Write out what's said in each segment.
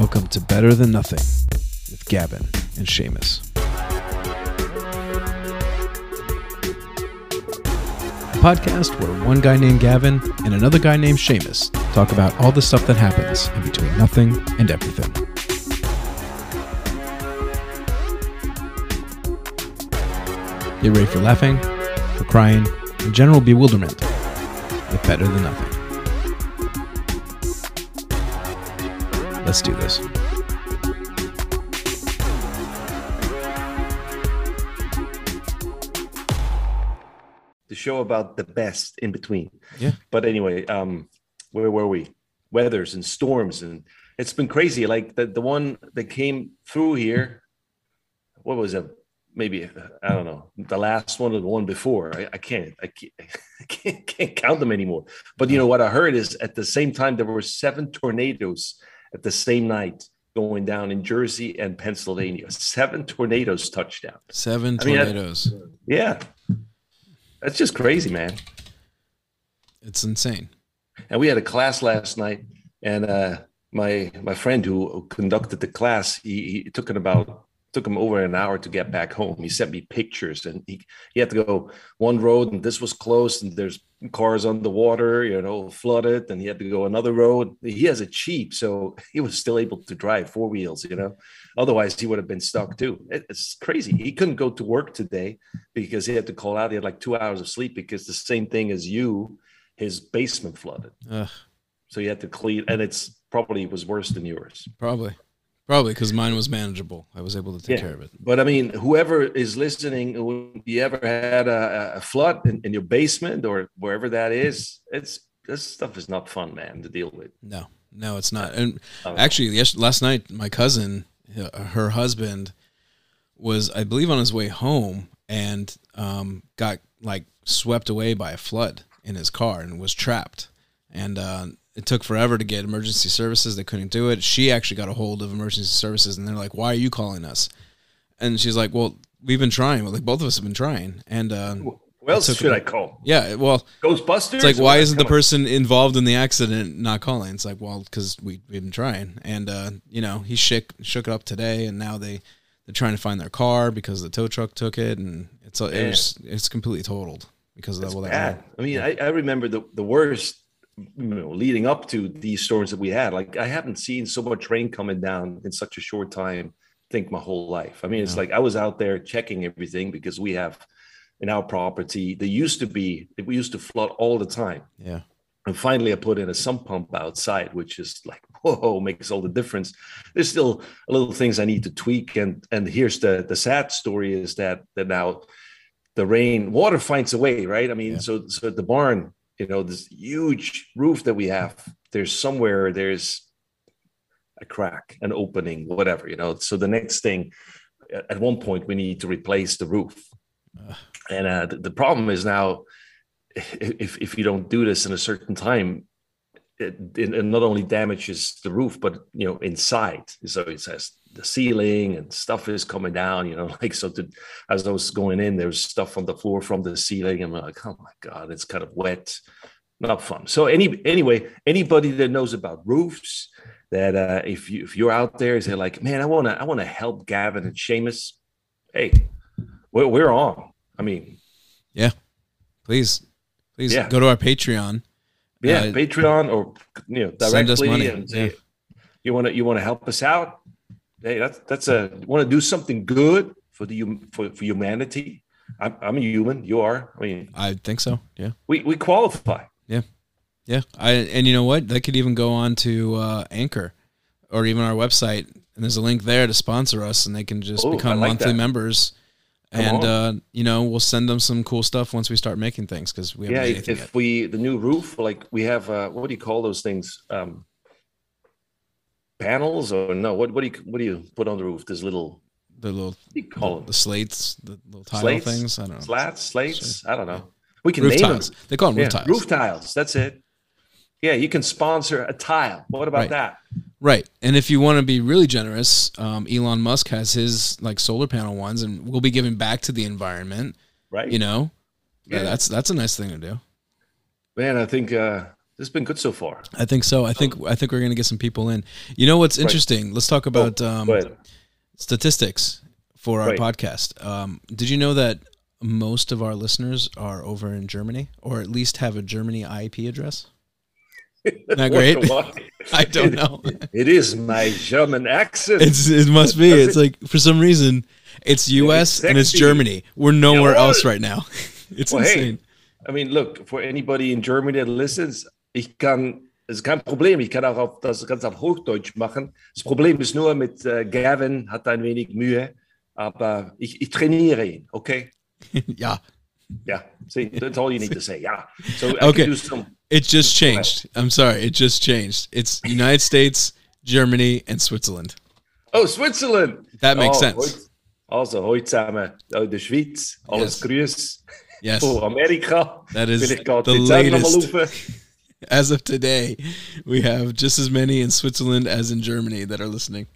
Welcome to Better Than Nothing with Gavin and Seamus. A podcast where one guy named Gavin and another guy named Seamus talk about all the stuff that happens in between nothing and everything. Get ready for laughing, for crying, and general bewilderment with Better Than Nothing. Let's do this. the show about the best in between. Yeah. But anyway, um, where were we? Weathers and storms, and it's been crazy. Like the the one that came through here, what was it? Maybe I don't know. The last one or the one before. I, I can't. I can't. I can't, can't count them anymore. But you know what I heard is at the same time there were seven tornadoes at the same night going down in Jersey and Pennsylvania. Seven tornadoes touched down. Seven I mean, tornadoes. Yeah. That's just crazy, man. it's insane. and we had a class last night and uh my my friend who conducted the class he, he took it about took him over an hour to get back home. He sent me pictures and he, he had to go one road and this was closed and there's cars underwater you know flooded and he had to go another road. He has a Jeep so he was still able to drive four wheels you know. Otherwise he would have been stuck too. It- it's crazy. He couldn't go to work today because he had to call out. He had like two hours of sleep because the same thing as you his basement flooded. Ugh, so you had to clean, and it's probably was worse than yours. probably. Probably because mine was manageable. I was able to take Yeah. care of it. But I mean, whoever is listening, you ever had a, a flood in, in your basement or wherever that is? It's this stuff is not fun, man, to deal with. No, no, it's not. And actually, yes, last night, my cousin, uh, her husband, was I believe on his way home and um, got like swept away by a flood in his car and was trapped. And uh, it took forever to get emergency services. They couldn't do it. She actually got a hold of emergency services, and they're like, "Why are you calling us?" And she's like, "Well, we've been trying. Well, like both of us have been trying." And uh, Who else should a- I call? yeah, well, Ghostbusters? it's like, why isn't the person involved in the accident not calling? It's like, well, because we we've been trying, and uh, you know, he shook shook it up today, and now they they're trying to find their car because the tow truck took it, and it's it was it's completely totaled because of that. It's Well, that bad. I mean, I, I remember the, the worst you know, leading up to these storms that we had. Like I haven't seen so much rain coming down in such a short time. I think my whole life. I mean, it's like I was out there checking everything because we have in our property. There used to be we used to flood all the time. yeah, And finally, I put in a sump pump outside, which is like, whoa, makes all the difference. There's still a little things I need to tweak. And and here's the the sad story is that that now the rain, water finds a way, right? I mean, Yeah. so so the barn, you know, this huge roof that we have, there's somewhere there's a crack, an opening, whatever, you know. So the next thing, at one point, we need to replace the roof. Ugh. And uh, the, problem is now, if if you don't do this in a certain time, it, it not only damages the roof, but you know inside. So it says the ceiling and stuff is coming down. You know, like so. To, as I was going in, there was stuff on the floor from the ceiling. I'm like, oh my god, it's kind of wet, not fun. So any anyway, anybody that knows about roofs, that uh, if you if you're out there, is like, man, I wanna I wanna help Gavin and Seamus. Hey, we're, we're on. I mean, yeah, please, please Yeah. go to our Patreon. yeah, Uh, Patreon or you know send us directly money, and yeah. you want to you want to help us out. Hey, that's that's a want to do something good for the for, for humanity. I'm, I'm a human. You are. I mean, I think so. Yeah. we we qualify. Yeah, yeah. I and you know what? They could even go on to uh, Anchor or even our website, and there's a link there to sponsor us, and they can just Oh, become like monthly that. members. Come and uh, you know, we'll send them some cool stuff once we start making things because we Yeah, if, if yet. we the new roof, like we have, uh, what do you call those things? Um, panels or no? What what do you what do you put on the roof? This little The little what do you call the them? slates, the little tile Slates? things. I don't know. Slats, slates. I don't know. We can Roof name tiles. them. They call them Yeah, roof tiles. roof tiles. That's it. Yeah, you can sponsor a tile. What about Right. that? Right. And if you want to be really generous, um, Elon Musk has his like solar panel ones, and we'll be giving back to the environment. Right. You know, yeah, Yeah. that's that's a nice thing to do. Man, I think uh, this has been good so far. I think so. I think I think we're gonna get some people in. You know what's interesting? Let's talk about Oh, um, statistics for our Right. podcast. Um, did you know that most of our listeners are over in Germany, or at least have a Germany IP address? Not great. I don't know. It is my German accent. It's it must be. It's like for some reason it's U.S. and it's. Germany. We're nowhere else right now. It's Well, hey, insane. I mean, look, for anybody in Germany that listens, ich kann, es ist kein Problem, ich kann auch auf, das ganz auf Hochdeutsch machen. Das Problem ist nur mit äh, Gavin, hat ein wenig Mühe, aber ich, ich trainiere ihn, okay? yeah, Yeah, see, that's all you need to say, yeah. So I Okay. some, it just changed. I'm sorry, it just changed. It's United States, Germany, and Switzerland. oh, Switzerland! That makes oh, sense. Heute, also, heute zusammen aus der Schweiz, alles Yes. grüß. Yes, Oh, Amerika. That is Vielleicht geht the latest. as of today, we have just as many in Switzerland as in Germany that are listening.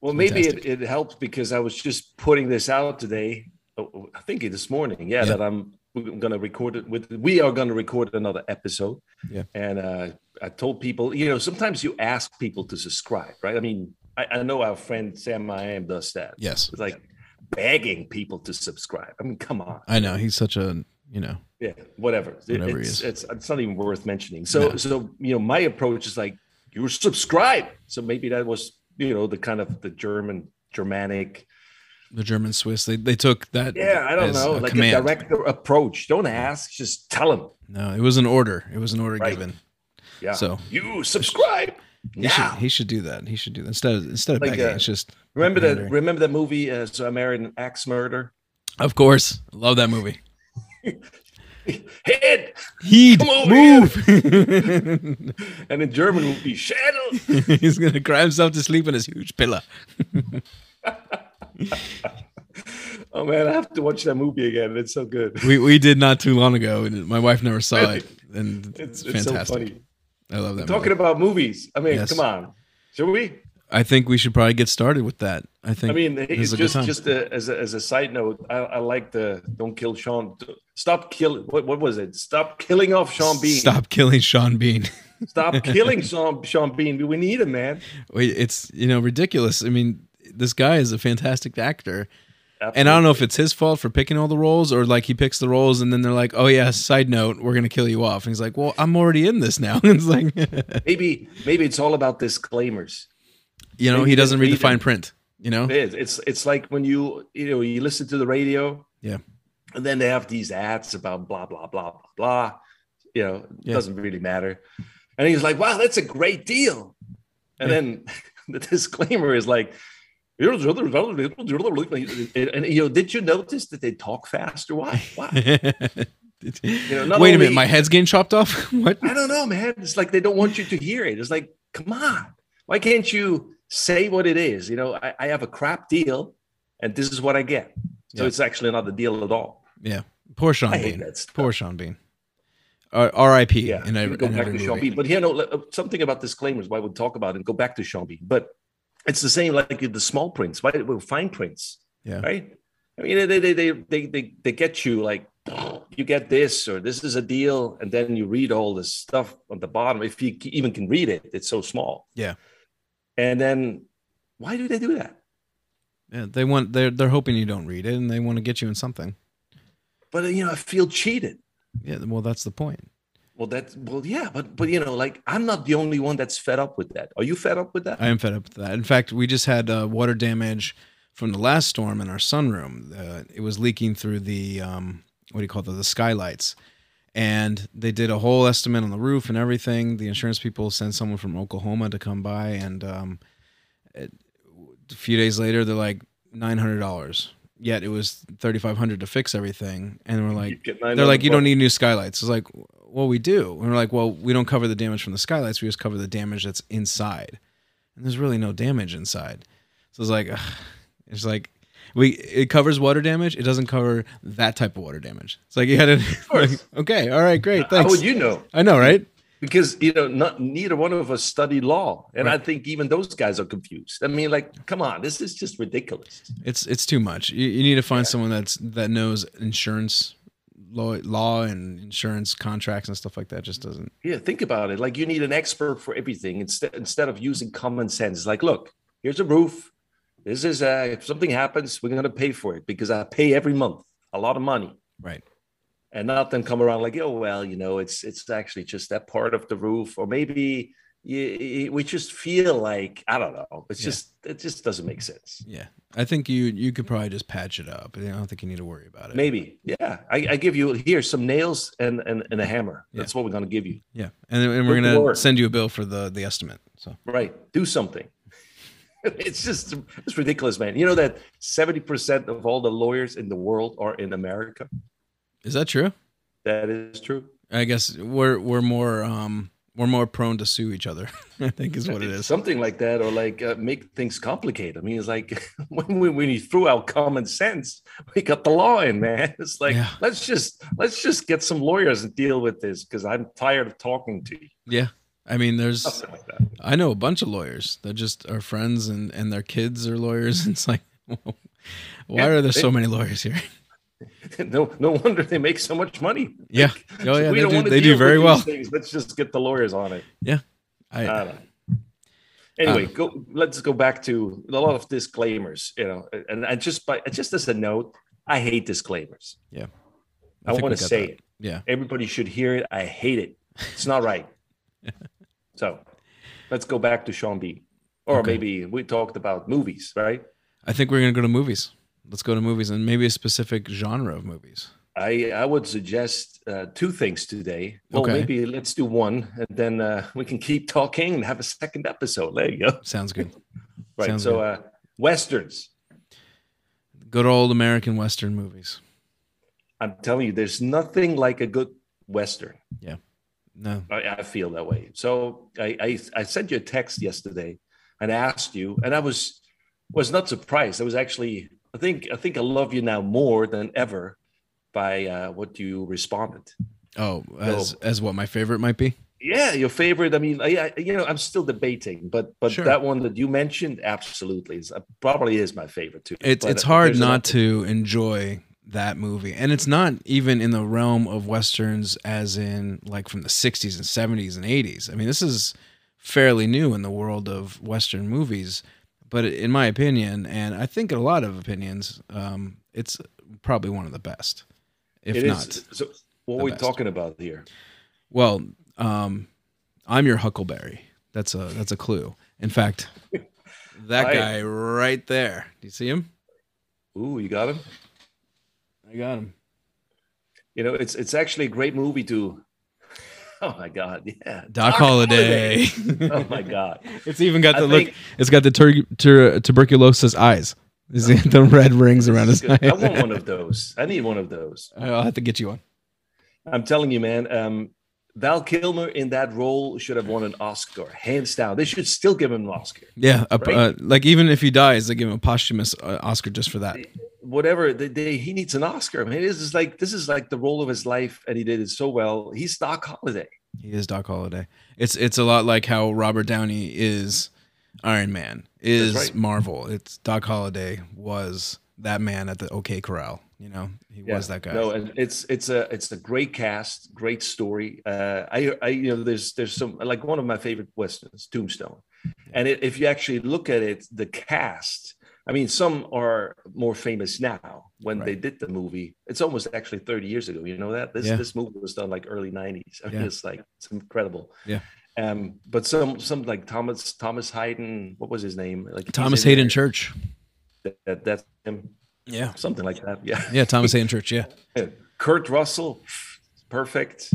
Well, maybe it, it helps because I was just putting this out today. oh, I think this morning, yeah, Yeah. that I'm going to record it with. We are going to record another episode. Yeah. And uh, I told people, you know, sometimes you ask people to subscribe, right? I mean, I, I know our friend Sam i am does that. Yes, It's like begging people to subscribe. I mean, come on. I know he's such a you know Yeah, whatever. Whatever it's, it's it's not even worth mentioning. So No. so you know, my approach is like you subscribe. So maybe that was you know the kind of the German Germanic. the German Swiss. They they took that. Yeah, I don't know, a like command. a direct approach. Don't ask, just tell them. No, it was an order. It was an order Right. given. Yeah. So- you subscribe He now. should he should do that. He should do that instead of instead of Like, begging. uh, it's just remember that? Remember that movie? Uh, so I married an axe murder. Of course, love that movie. Head, Heed, move. and in German would be shadow. He's gonna cry himself to sleep on his huge pillow. Oh man, I have to watch that movie again. It's so good. We we did not too long ago, and my wife never saw it, and It's, it's, it's so fantastic. funny. I love that. Talking movie. about movies. I mean, Yes. come on. Should we? I think we should probably get started with that. I think. I mean, it's is a good just just a, as a, as a side note, I, I like the "Don't kill Sean." Stop killing. What, what was it? Stop killing off Sean Bean. Stop killing Sean Bean. Stop killing Sean Sean Bean. We need him, man. Wait, it's you know ridiculous. I mean, this guy is a fantastic actor, and I don't know if it's his fault for picking all the roles or like he picks the roles and then they're like, oh yeah, side note, we're gonna kill you off. And he's like, well, I'm already in this now. it's like, maybe maybe it's all about disclaimers. You know, he doesn't read the fine print. You know, It is. It's it's like when you you know you listen to the radio, Yeah. and then they have these ads about blah blah blah blah blah. You know, it Yeah. doesn't really matter. And he's like, "Wow, that's a great deal," and Yeah. then the disclaimer is like. And you know, did you notice that they talk faster? Why? Why? know, Wait a minute, my head's getting chopped off. what? I don't know, man. It's like they don't want you to hear it. It's like, come on, why can't you say what it is? You know, I, I have a crap deal, and this is what I get. So Yeah. it's actually not a deal at all. Yeah, poor Sean I Bean. Poor Sean Bean. R.I.P. Yeah, you every, go back to Sean. Bean. But here, no, uh, something about disclaimers. Why we'll talk about it and go back to Sean Bean. But it's the same like the small prints. Why well, fine prints? Yeah. right? I mean, they they they they they, they get you like you get this or this is a deal, and then you read all this stuff on the bottom. If you even can read it, it's so small. Yeah. And then why do they do that? Yeah, they want they're they're hoping you don't read it and they want to get you in something. But you know, I feel cheated. Yeah, well, that's the point. Well, that well, yeah, but but you know, like I'm not the only one that's fed up with that. Are you fed up with that? I am fed up with that. In fact, we just had uh, water damage from the last storm in our sunroom. Uh, it was leaking through the um, what do you call it, the skylights, and they did a whole estimate on the roof and everything. The insurance people sent someone from Oklahoma to come by, and um, it, a few days later, they're like nine hundred dollars. Yet it was thirty five hundred to fix everything, and we're like, they're like, you don't need new skylights. It's like, well, we do. And we're like, well, we don't cover the damage from the skylights. We just cover the damage that's inside. And there's really no damage inside. So it's like, ugh, it's like, we it covers water damage. It doesn't cover that type of water damage. It's like you had course. like, okay, all right, great, Thanks. How would you know? I know, right? Because you know, not neither one of us studied law, and Right. I think even those guys are confused. I mean, like, come on, this is just ridiculous. It's it's too much. You, you need to find someone that's that knows insurance law, law and insurance contracts and stuff like that just doesn't. Yeah, think about it. Like you need an expert for everything instead instead of using common sense. Like, look, here's a roof. This is uh, if something happens, we're gonna pay for it because I pay every month a lot of money. Right. And not then come around like, oh well, you know, it's it's actually just that part of the roof, or maybe you, we just feel like I don't know. It's Yeah. just it just doesn't make sense. Yeah. I think you you could probably just patch it up. I don't think you need to worry about it. Maybe, yeah. I, I give you here some nails and and, and a hammer. Yeah. That's what we're gonna give you. Yeah. And, then- and we're Good gonna send you a bill for the the estimate. So Right. Do something. it's just it's ridiculous, man. You know that 70% of all the lawyers in the world are in America. is that true? That is true. I guess we're we're more um we're more prone to sue each other. I think is what it is. Something like that, or like uh, make things complicated. I mean, it's like when we when you threw out common sense, we got the law in, man. It's like Yeah. let's just let's just get some lawyers and deal with this because I'm tired of talking to you. Yeah. I mean, there's like that. I know a bunch of lawyers that just are friends and and their kids are lawyers. It's like, why Yeah, are there so many lawyers here? no, no wonder they make so much money. Yeah. Oh yeah, we they don't do, want to they do very well. Things. Let's just get the lawyers on it. I, I know. Anyway, go. Let's go back to a lot of disclaimers. You know, and I just by just as a note, I hate disclaimers. Yeah. I, think want to say that. it. yeah. Everybody should hear it. I hate it. It's not right. so, let's go back to Sean B. Or Okay. maybe we talked about movies, right? I think we're gonna go to movies. Let's go to movies and maybe a specific genre of movies. I I would suggest uh, two things today. Well, Okay. maybe let's do one, and then uh, we can keep talking and have a second episode. There you go. Sounds good. Right. Sounds so, uh, westerns. Good old American Western movies. I'm telling you, there's nothing like a good western. No. I, I feel that way. So I, I I sent you a text yesterday and asked you, and I was was not surprised. I was actually I think I think I love you now more than ever by uh, what you responded. Oh, as as what my favorite might be. Yeah, your favorite. I mean, I, I- you know, I'm still debating, but but Sure. that one that you mentioned, absolutely, is uh, probably is my favorite too. It's But, it's hard not to enjoy that movie, and it's not even in the realm of westerns, as in like from the '60s and '70s and '80s. I mean, this is fairly new in the world of western movies, but in my opinion, and I think in a lot of opinions, um, it's probably one of the best, if It is- not. So, what are we best. talking about here? Well, um, I'm your Huckleberry. That's a that's a clue. In fact, that guy right there. Do you see him? Ooh, you got him. I got him. You know, it's it's actually a great movie to. Oh my God! Yeah, Doc, Holliday. oh my God! it's even got I the look. think- It's got the tur- tur- tuberculosis eyes. Is it the red rings around his eyes? I want one of those. I need one of those. I'll have to get you one. I'm telling you, man. Um, Val Kilmer in that role should have won an Oscar, hands down. They should still give him an Oscar. Yeah, a, Right? uh, like even if he dies, they give him a posthumous uh, Oscar just for that. Whatever they, they, he needs an Oscar. I mean, this is like this is like the role of his life, and he did it so well. He's Doc Holliday. He is Doc Holliday. It's it's a lot like how Robert Downey is Iron Man, is right. Marvel. It's Doc Holliday was that man at the OK Corral. You know, he was that guy. No, and it's it's a it's a great cast, great story. Uh, I I you know there's there's some like one of my favorite westerns, Tombstone, and it, if you actually look at it, the cast. I mean, some are more famous now. When they did the movie, it's almost actually 30 years ago. You know that this Yeah. this movie was done like early 90s. I mean, Yeah. it's like it's incredible. Yeah. Um, but some some like Thomas Thomas Haden, what was his name? Like Thomas Haden. Church. That- that's him. Yeah. Something like that. Yeah. Yeah, Thomas Haden Church. Yeah. Kurt Russell, perfect.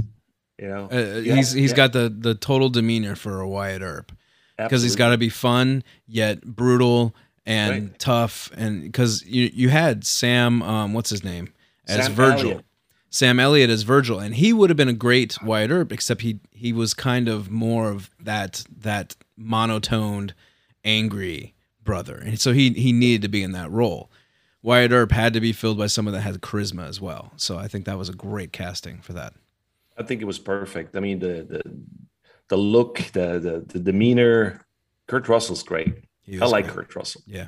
You know, Uh, Yeah, he's he's yeah, got the the total demeanor for a Wyatt Earp because he's got to be fun yet brutal and Right. tough and because you you had Sam um what's his name as Sam Virgil. Elliott. Sam Elliott as Virgil, and he would have been a great Wyatt Earp, except he he was kind of more of that that monotoned, angry brother, and so he he needed to be in that role. Wyatt Earp had to be filled by someone that had charisma as well, so I think that was a great casting for that. I think it was perfect. I mean, the the the look, the the, the demeanor. Kurt Russell's great. I like great. Kurt Russell. Yeah.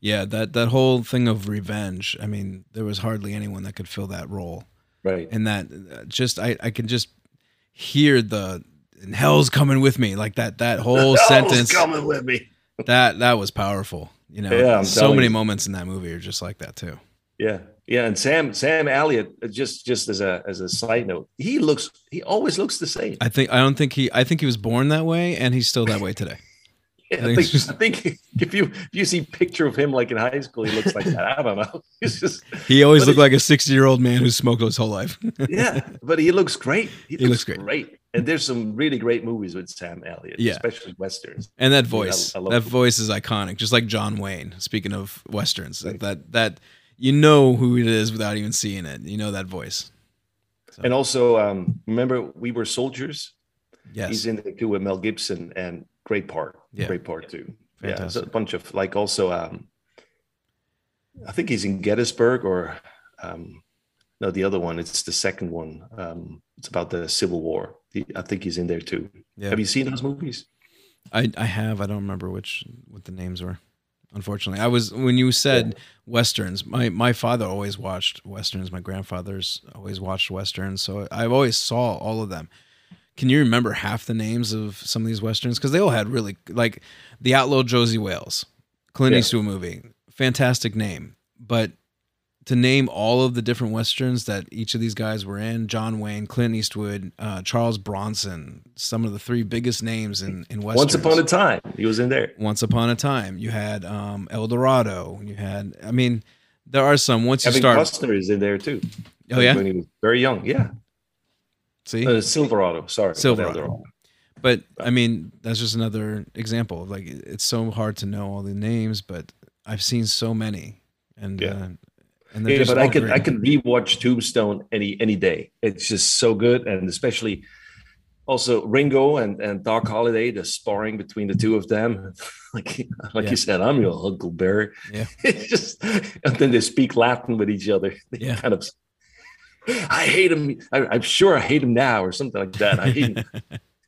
Yeah, that that whole thing of revenge. I mean, there was hardly anyone that could fill that role Right. and that just I I can just hear the and hell's coming with me like that that whole Hell's sentence coming with me. that that was powerful. You know, Yeah, I'm so many you. moments in that movie are just like that too. Yeah, yeah, and Sam Sam Elliott, uh, just just as a as a side note, he looks he always looks the same. I think I don't think he I think he was born that way and he's still that way today. Yeah, I I think think, just- I think if you if you see picture of him like in high school, he looks like that. I don't know. He's just He always looked like a 60 year old man who smoked his whole life. yeah, but he looks great. He, He looks, looks great. great. And there's some really great movies with Sam Elliott, Yeah. especially westerns. and that I- voice, I love that it. voice is iconic, just like John Wayne. Speaking of westerns, that, that that you know who it is without even seeing it. You know that voice. And also, um, remember we were soldiers. Yes. He's in there too with Mel Gibson, and great part, Yeah. great part too. Yeah, it's a bunch of like also. Um, I think he's in Gettysburg, or um, no, the other one. It's the second one. Um, it's about the Civil War. He, I think he's in there too. Yeah. Have you seen those movies? I I have. I don't remember which what the names were. Unfortunately, I was when you said westerns. My my father always watched westerns. My grandfather's always watched westerns. So I've always saw all of them. Can you remember half the names of some of these westerns? Because they all had really like the Outlaw Josey Wales, Clint Yeah. Eastwood movie, fantastic name. But to name all of the different westerns that each of these guys were in, John Wayne, Clint Eastwood, uh, Charles Bronson, some of the three biggest names in in westerns. Once upon a time, he was in there. Once Upon a Time. You had um, El Dorado. You had, I mean, there are some. Once you start, Costner is in there too. oh yeah, when he was very young. Yeah, see, uh, Silverado. Sorry, Silverado. But I mean, that's just another example. of, Like, it's so hard to know all the names, but I've seen so many, and Yeah. uh, and Yeah, but I can. I can rewatch Tombstone any any day. It's just so good, and especially also Ringo and and Doc Holliday, the sparring between the two of them. like like Yeah. you said, I'm your Uncle Barry. Yeah. it's just and then they speak Latin with each other. They Yeah. kind of. I hate him. I, I'm sure I hate him now, or something like that. I hate him.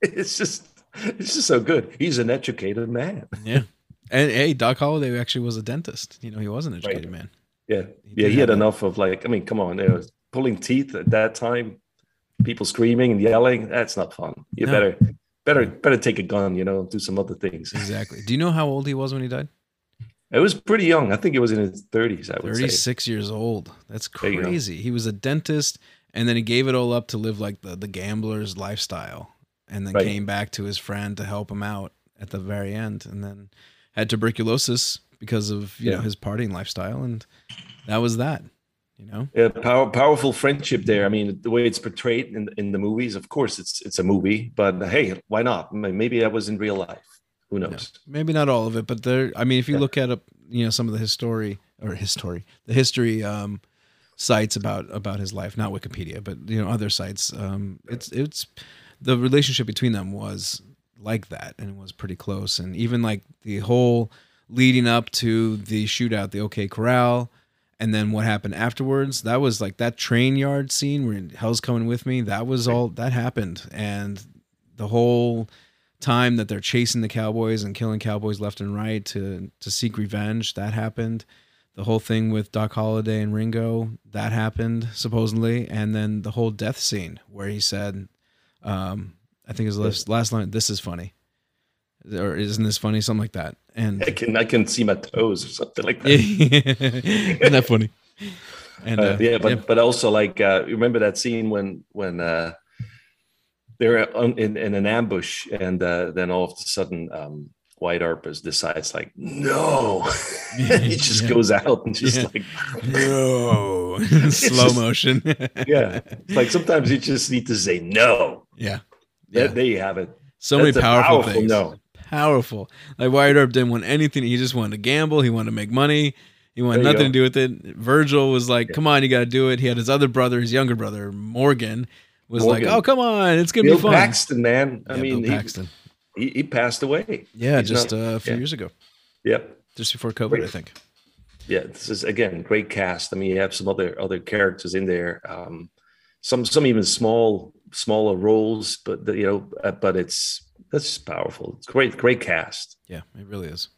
it's just it's just so good. He's an educated man. yeah. And hey, Doc Holliday actually was a dentist. You know, he was an educated Right. man. Yeah, He yeah. He had enough of like. I mean, come on. There was pulling teeth at that time. People screaming and yelling. That's not fun. You No. better, better, better take a gun. You know, do some other things. Exactly. Do you know how old he was when he died? It was pretty young. I think it was in his thirties. I would say. 36 years old. That's There you go. crazy. He was a dentist and then he gave it all up to live like the, the gambler's lifestyle and then Right. came back to his friend to help him out at the very end and then had tuberculosis because of, you know, his partying lifestyle and that was that, you know? Yeah, power, powerful friendship there. I mean, the way it's portrayed in in the movies. Of course, it's it's a movie, but hey, why not? Maybe that was in real life. Who No, knows? maybe not all of it, but there. I mean, if you Yeah. look at a, you know some of the history or history, the history um, sites about about his life, not Wikipedia, but you know other sites. Um, it's it's the relationship between them was like that, and it was pretty close, and even like the whole leading up to the shootout, the OK Corral. And then what happened afterwards? That was like that train yard scene where Hell's coming with me. That was all that happened, and the whole time that they're chasing the cowboys and killing cowboys left and right to to seek revenge that happened the whole thing with Doc Holliday and Ringo that happened supposedly and then the whole death scene where he said um I think his last, last line this is funny or isn't this funny something like that and I can I can see my toes or something like that. isn't that funny and Uh, uh, yeah, but but also like uh, remember that scene when when uh, they're on, in, in an ambush and uh, then all of a sudden um, White Arpus decides like no, he just Yeah. goes out and just Yeah. like no slow just- motion yeah, it's like sometimes you just need to say no. yeah There, Yeah. there you have it. so many That's a powerful, powerful things no. Powerful. Like Wyatt Earp didn't want anything. He just wanted to gamble. He wanted to make money. He wanted nothing to do with it. Virgil was like, "Come on, you got to do it." He had his other brother, his younger brother, Morgan, was Morgan. like, "Oh, come on, it's gonna Bill be fun." Paxton, man. I Yeah, mean, Bill he, Paxton. he he passed away. Yeah, He's just not- uh, a few yeah. years ago, Yep. just before COVID, Great. I think. yeah this is again great cast i mean you have some other other characters in there um some some even small smaller roles but the, you know uh, but it's that's just powerful it's great great cast Yeah, it really is.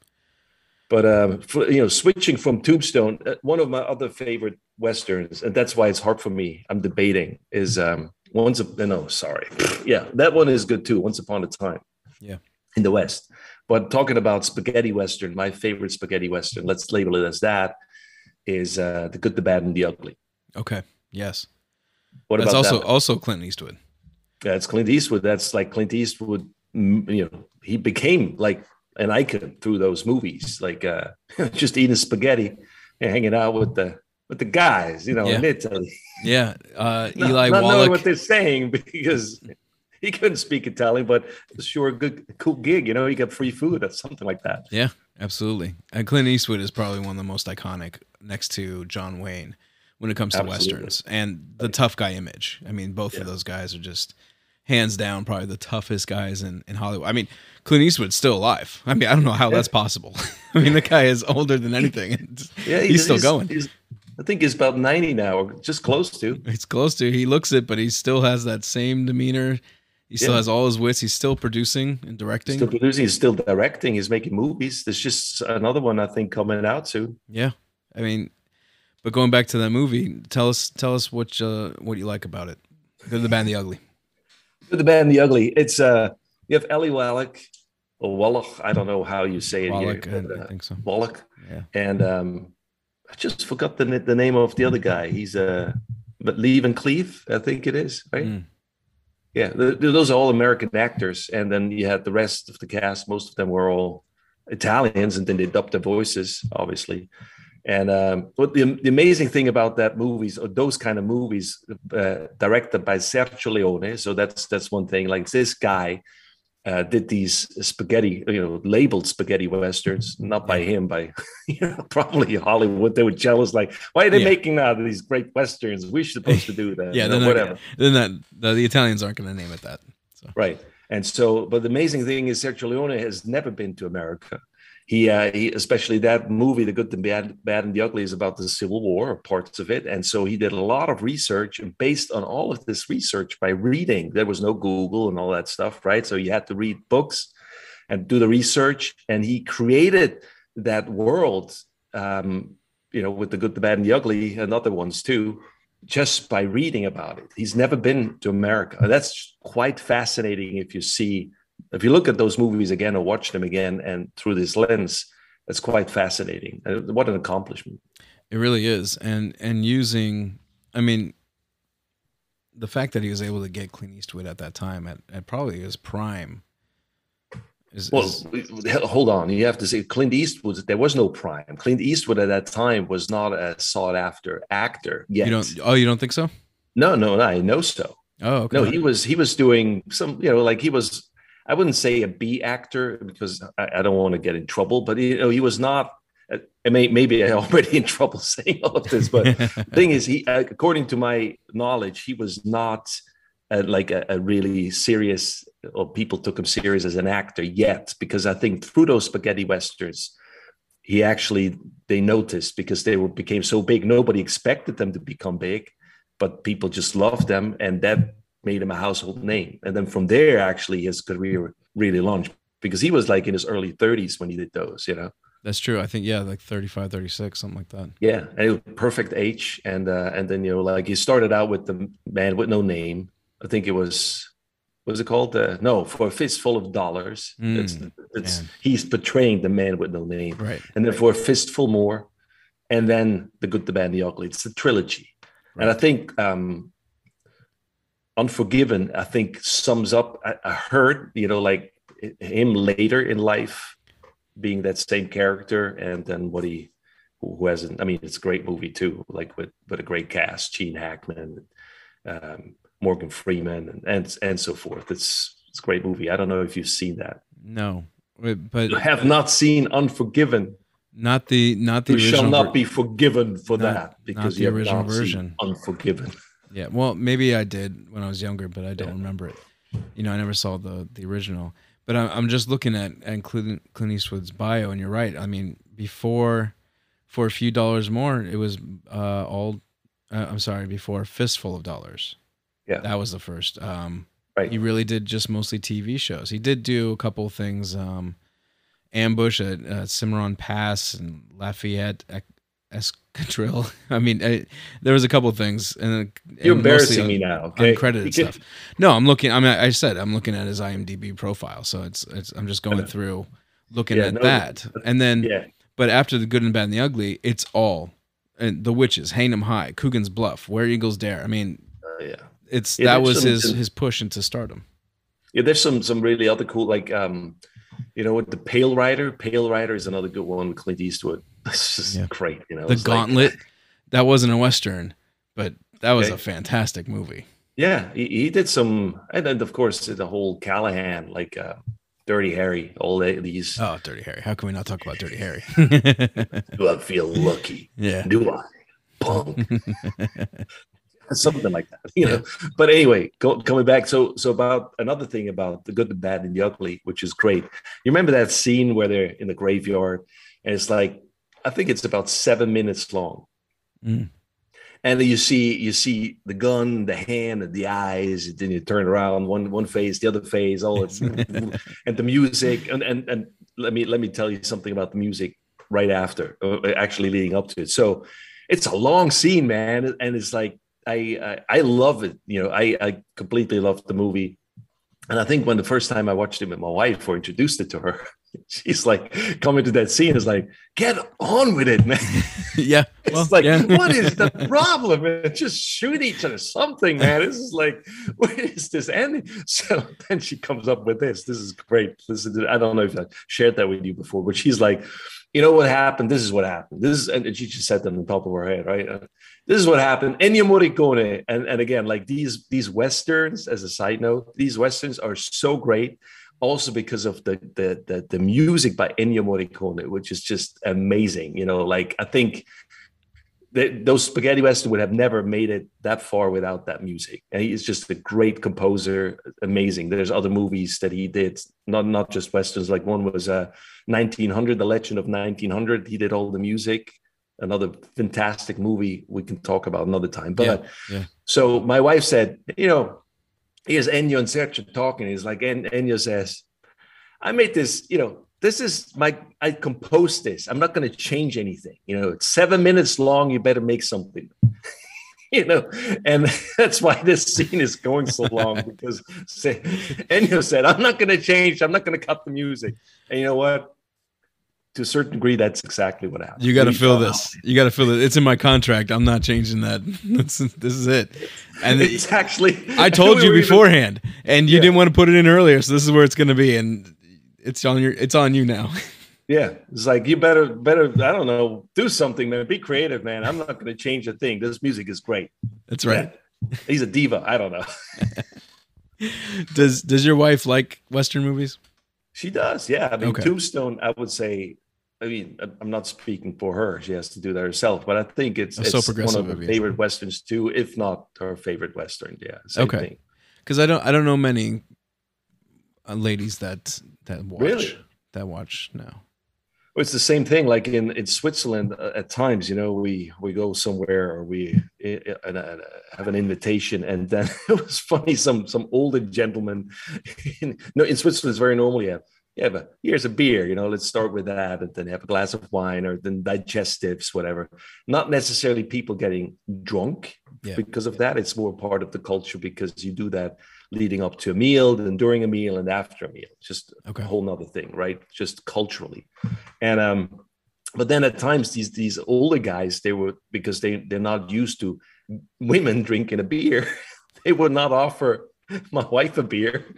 But um, for, you know, switching from Tombstone, uh, one of my other favorite westerns, and that's why it's hard for me. I'm debating is um, once. A, no, sorry, yeah, that one is good too. Once upon a time, Yeah. in the West. But talking about spaghetti western, my favorite spaghetti western, let's label it as that, is uh, the good, the bad, and the ugly. Okay. Yes. What That's about also that? also Clint Eastwood. Yeah, it's Clint Eastwood. That's like Clint Eastwood. You know, he became like an icon through those movies, like uh, just eating spaghetti and hanging out with the with the guys. You know, Yeah. in Italy. Yeah. Uh, Not- Eli not knowing what they're saying because he couldn't speak Italian, but it was sure a good, cool gig. You know, he got free food or something like that. Yeah, absolutely. And Clint Eastwood is probably one of the most iconic next to John Wayne when it comes to Absolutely. westerns and the tough guy image. I mean, both Yeah. of those guys are just hands down probably the toughest guys in, in Hollywood. I mean, Clint Eastwood's still alive. I mean, I don't know how that's possible. I mean, the guy is older than anything. Yeah, he's, still going. he's- I think he's about ninety now, or just close to. He's close to. He looks it, but he still has that same demeanor. He still Yeah. has all his wits. He's still producing and directing. Still producing, he's still directing, he's making movies. There's just another one I think coming out soon. Yeah, I mean, but going back to that movie, tell us tell us what uh, what you like about it. Good, the bad, and the ugly. The bad and the ugly. It's uh you have Eli Wallach or Wallach, I don't know how you say it Wallach, here. I, but, I uh, think so. Wallach. Yeah. And um I just forgot the the name of the other guy. He's uh but Lee Van Cleef, I think it is, right? Mm. Yeah, th- th- those are all American actors, and then you had the rest of the cast. Most of them were all Italians, and then they dubbed their voices, obviously. And um, what the, the amazing thing about that movies, or those kind of movies, uh, directed by Sergio Leone. So that's that's one thing. Like this guy uh, did these spaghetti, you know, labeled spaghetti westerns, not by him, by you know, probably Hollywood. They were jealous, like, why are they Yeah. making now these great westerns? We're supposed to do that. Yeah, then whatever. whatever. Then that the, the Italians aren't going to name it that. So Right. And so, but the amazing thing is Sergio Leone has never been to America. He, uh, he especially that movie, The Good, the Bad, Bad, and the Ugly, is about the Civil War or parts of it. And so he did a lot of research, and based on all of this research by reading, there was no Google and all that stuff, right? So you had to read books and do the research, and he created that world, um, you know, with the Good, the Bad, and the Ugly, and other ones too, just by reading about it. He's never been to America. That's quite fascinating if you see, if you look at those movies again or watch them again and through this lens, it's quite fascinating. Uh, What an accomplishment. it really is, and and using, I mean, the fact that he was able to get Clint Eastwood at that time at, at probably his prime. Is, Well, is- hold on. You have to say Clint Eastwood, there was no prime. Clint Eastwood at that time was not a sought after actor yet. you don't. Oh, you don't think so? no, no, no, I know so. Oh, okay. No, he was he was doing some, you know, like he was. I wouldn't say a B actor because I, I don't want to get in trouble, but you know, he was not. uh, I may maybe I'm already in trouble saying all of this, but the thing is, he uh, according to my knowledge, he was not uh, like a, a really serious, or people took him serious as an actor yet, because I think through those spaghetti westerns, he actually they noticed because they were became so big, nobody expected them to become big but people just loved them and that made him a household name. And then from there actually his career really launched because he was like in his early 30s when he did those you know? That's true. I think yeah, like 35, 36, something like that. yeah. And it was perfect age. And uh and then you know like he started out with the man with no name. I think it was what was it called? Uh, no for a fistful of dollars. Mm, it's, it's he's portraying the man with no name. Right. and then for a fistful more, and then the good, the bad, and the ugly. It's a trilogy, and I think um, Unforgiven, I think sums up. I, I heard, you know, like him later in life being that same character, and then what he who hasn't. I mean, it's a great movie too, like with with a great cast, Gene Hackman, um, Morgan Freeman, and, and and so forth. It's it's a great movie. I don't know if you've seen that. No, but You have not seen Unforgiven. not the not the you shall not ver- be forgiven for Not- that because you have original not seen. Unforgiven. Yeah, well, maybe I did when I was younger, but I don't Yeah. remember it. You know, I never saw the the original. But I'm I'm just looking at and Clint, Clint Eastwood's bio, and you're right. I mean, before for a few dollars more, it was uh, all. Uh, I'm sorry, before fistful of dollars. Yeah. that was the first. Um, Right. He really did just mostly TV shows. He did do a couple of things um, ambush at uh, Cimarron Pass and Lafayette Escadrille. I mean, I, there was a couple of things, and you're embarrassing me now. Okay? Uncredited stuff. No, I'm looking. I mean, I said I'm looking at his IMDb profile, so it's, it's I'm just going through looking yeah, at no, that, and then yeah. But after the good and bad and the ugly, it's all and the witches, Hang'em High, Coogan's Bluff, Where Eagles Dare. I mean, uh, yeah, it's yeah, that was some, his his push into stardom. Yeah, there's some some really other cool like um, you know, with the Pale Rider. Pale Rider is another good one with Clint Eastwood. It's just yeah. great. You know, the Gauntlet. Like, that wasn't a western, but that was okay. a fantastic movie. Yeah, he, he, did some, and then of course the whole Callahan, like uh, Dirty Harry, all these. Oh, Dirty Harry! How can we not talk about Dirty Harry? Do I feel lucky? Yeah. Do I, punk? Something like that, you know. Yeah. But anyway, go, coming back, so so about another thing about the good, the bad, and the ugly, which is great. You remember that scene where they're in the graveyard, and it's like I think it's about seven minutes long. Mm. And you see you see the gun, the hand, and the eyes. And then you turn around one one face, the other face, all it's and the music. And, and and let me let me tell you something about the music right after, actually leading up to it. So it's a long scene, man, and it's like I I, I love it. You know, I I completely love the movie. And I think when the first time I watched it with my wife or introduced it to her, she's like coming to that scene is like, get on with it, man. yeah. It's like, yeah. what is the problem? Man? Just shoot each other, something, man. This is like, where is this ending? So then she comes up with this. This is great. Listen, I don't know if I shared that with you before, but she's like, you know what happened? This is what happened. This is, and she just said that on top of her head, right? Uh, this is what happened. Ennio Morricone, and, and again, like these these westerns, as a side note, these westerns are so great also because of the, the the the, music by Ennio Morricone, which is just amazing. You know, like I think that those spaghetti western would have never made it that far without that music. And he's just a great composer, amazing. There's other movies that he did, not not just westerns. Like one was uh, 1900, The Legend of 1900. He did all the music. Another fantastic movie we can talk about another time. But yeah, yeah. so my wife said, you know, here's Ennio and Sergio talking. He's like, en- Ennio says, I made this, you know, this is my, I composed this. I'm not going to change anything. You know, it's seven minutes long. You better make something. you know, and that's why this scene is going so long because Ennio said, I'm not going to change. I'm not going to cut the music. And you know what? to a certain degree, that's exactly what happened. You got to feel this. You got to feel it. It's in my contract. I'm not changing that. this is it. And it's actually. I told you beforehand, and you yeah. didn't want to put it in earlier, so this is where it's going to be, and it's on your. It's on you now. Yeah, it's like you better, better. I don't know, do something, man. Be creative, man. I'm not going to change a thing. This music is great. That's right. Yeah. He's a diva. I don't know. does Does your wife like Western movies? She does, yeah. I mean, okay. Tombstone, I would say. I mean, I'm not speaking for her; she has to do that herself. But I think it's, it's so one of her movie. favorite westerns too, if not her favorite western. Yeah. okay. Because I don't, I don't know many uh, ladies that that watch really? that watch now. Well, it's the same thing. Like in in Switzerland, uh, at times, you know, we we go somewhere or we uh, uh, have an invitation, and then it was funny. Some some older gentleman, in, no, in Switzerland, it's very normal. Yeah, yeah, but here's a beer. You know, let's start with that, and then have a glass of wine, or then digestives, whatever. Not necessarily people getting drunk yeah. because of that. It's more part of the culture because you do that leading up to a meal, then during a meal, and after a meal. Just okay. a whole nother thing, right? Just culturally. And um, but then at times these these older guys, they were because they they're not used to women drinking a beer, they would not offer my wife a beer.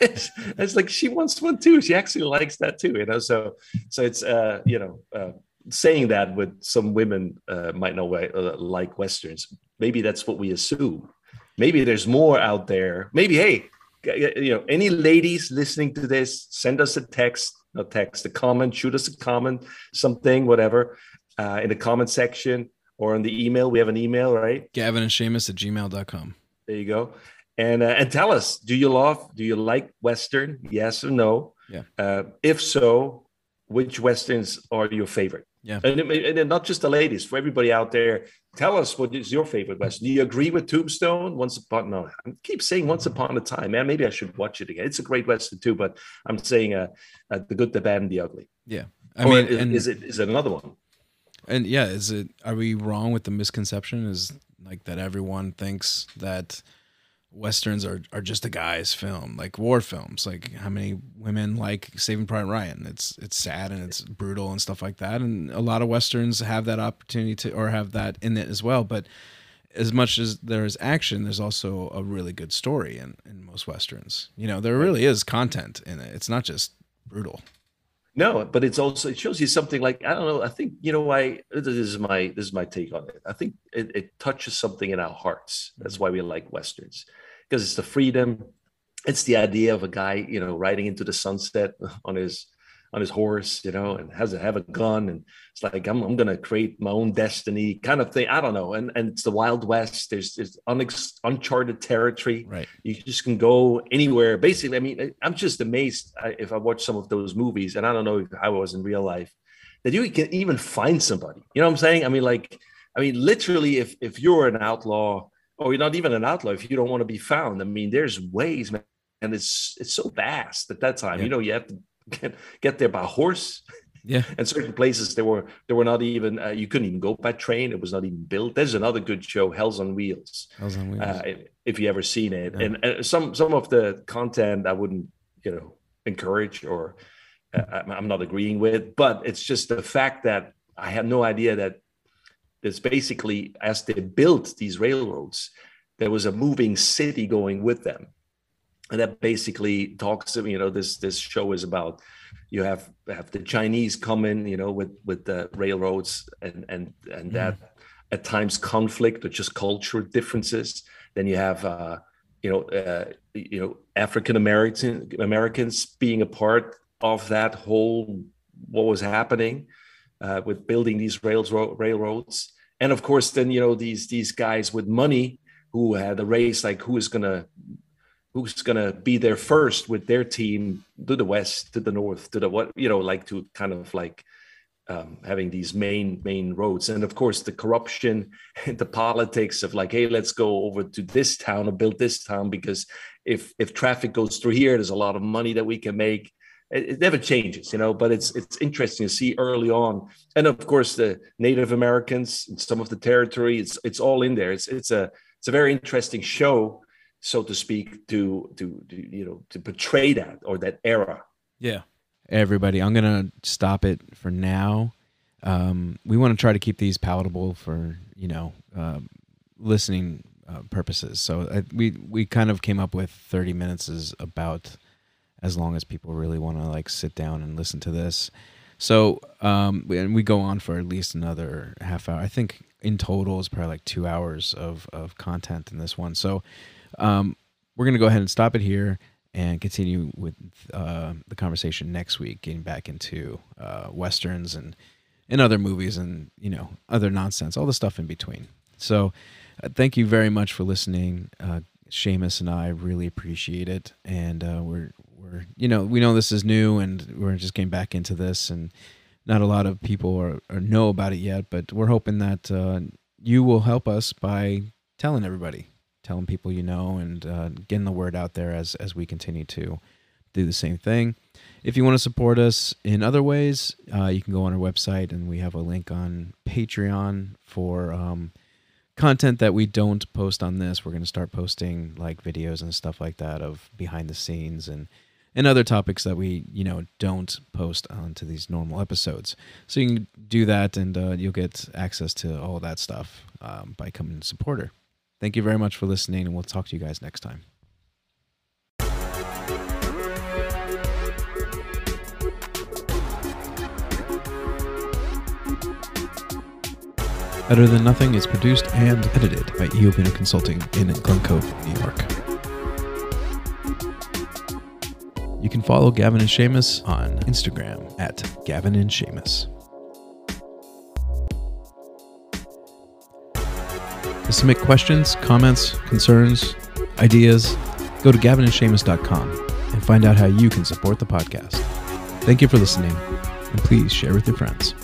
it's, like she wants one too. She actually likes that too, you know. So so it's uh, you know, uh, saying that with some women uh, might not uh, like westerns. Maybe that's what we assume maybe there's more out there. Maybe, hey, you know, any ladies listening to this, send us a text, not text, a comment, shoot us a comment, something, whatever, uh, in the comment section or in the email. We have an email, right? Gavin and Seamus at gmail.com. There you go. And, uh, and tell us, do you love, do you like Western? Yes or no? Yeah. Uh, if so, which Westerns are your favorite? Yeah. And, and not just the ladies, for everybody out there, tell us what is your favorite Western. Do you agree with Tombstone? Once upon no, I keep saying Once Upon a Time, man. Maybe I should watch it again. It's a great Western too, but I'm saying uh, uh the good, the bad, and the ugly. Yeah, I or mean, is, and, is it is it another one? And yeah, is it? Are we wrong with the misconception? Is like that everyone thinks that westerns are, are just a guy's film, like war films. Like how many women like Saving Private Ryan? It's it's sad and it's brutal and stuff like that. And a lot of westerns have that opportunity to or have that in it as well. But as much as there is action, there's also a really good story in, in most westerns. You know, there really is content in it. It's not just brutal. No, but it's also it shows you something like I don't know. I think you know why this is my this is my take on it. I think it, it touches something in our hearts. That's mm-hmm. why we like westerns because it's the freedom. It's the idea of a guy, you know, riding into the sunset on his on his horse, you know, and has to have a gun, and it's like I'm, I'm gonna create my own destiny, kind of thing. I don't know, and and it's the Wild West. There's there's unex- uncharted territory. Right. You just can go anywhere. Basically, I mean, I'm just amazed if I watch some of those movies, and I don't know if I was in real life that you can even find somebody. You know what I'm saying? I mean, like, I mean, literally, if if you're an outlaw or you're not even an outlaw if you don't want to be found. I mean, there's ways, man, and it's it's so vast at that time. Yeah. You know, you have to get, get there by horse. Yeah, and certain places there were there were not even uh, you couldn't even go by train. It was not even built. There's another good show, Hell's on Wheels. Hell's on Wheels. Uh, if you ever seen it, yeah. and, and some some of the content I wouldn't you know encourage or uh, I'm not agreeing with, but it's just the fact that I had no idea that there's basically as they built these railroads there was a moving city going with them. And that basically talks to you know this this show is about you have have the chinese come in you know with with the railroads and and and mm. that at times conflict or just cultural differences. Then you have uh you know uh, you know african american americans being a part of that whole what was happening uh, with building these railroads. And of course then you know these these guys with money who had a race like who is gonna who's gonna be there first with their team to the west to the north to the what you know like to kind of like um, having these main main roads. And of course the corruption and the politics of like hey let's go over to this town or build this town because if if traffic goes through here there's a lot of money that we can make it, never changes, you know. But it's it's interesting to see early on, and of course the Native Americans some of the territory. It's it's all in there. It's it's a it's a very interesting show, so to speak, to to, to you know to portray that or that era. Yeah, everybody, I'm gonna stop it for now. Um, we want to try to keep these palatable for you know uh, listening uh, purposes. So I, we we kind of came up with 30 minutes is about as long as people really want to like sit down and listen to this. So, um, and we go on for at least another half hour. I think in total is probably like two hours of, of content in this one. So, um, we're going to go ahead and stop it here and continue with uh, the conversation next week, getting back into uh, westerns and and other movies and you know other nonsense, all the stuff in between. So, uh, thank you very much for listening. Uh, Seamus and I really appreciate it, and uh, we're we're you know we know this is new and we're just getting back into this and not a lot of people are, are know about it yet but we're hoping that uh, you will help us by telling everybody telling people you know and uh, getting the word out there as as we continue to do the same thing. If you want to support us in other ways uh, you can go on our website and we have a link on patreon for um, content that we don't post on this. We're going to start posting like videos and stuff like that of behind the scenes and and other topics that we you know don't post onto these normal episodes. So you can do that, and uh, you'll get access to all that stuff um, by becoming a supporter. Thank you very much for listening, and we'll talk to you guys next time. Better Than Nothing is produced and edited by Eobina Consulting in Glen Cove, New York. Can follow Gavin and Seamus on Instagram at Gavin and Seamus. To submit questions, comments, concerns, ideas, go to gavinandseamus.com and find out how you can support the podcast. Thank you for listening, and please share with your friends.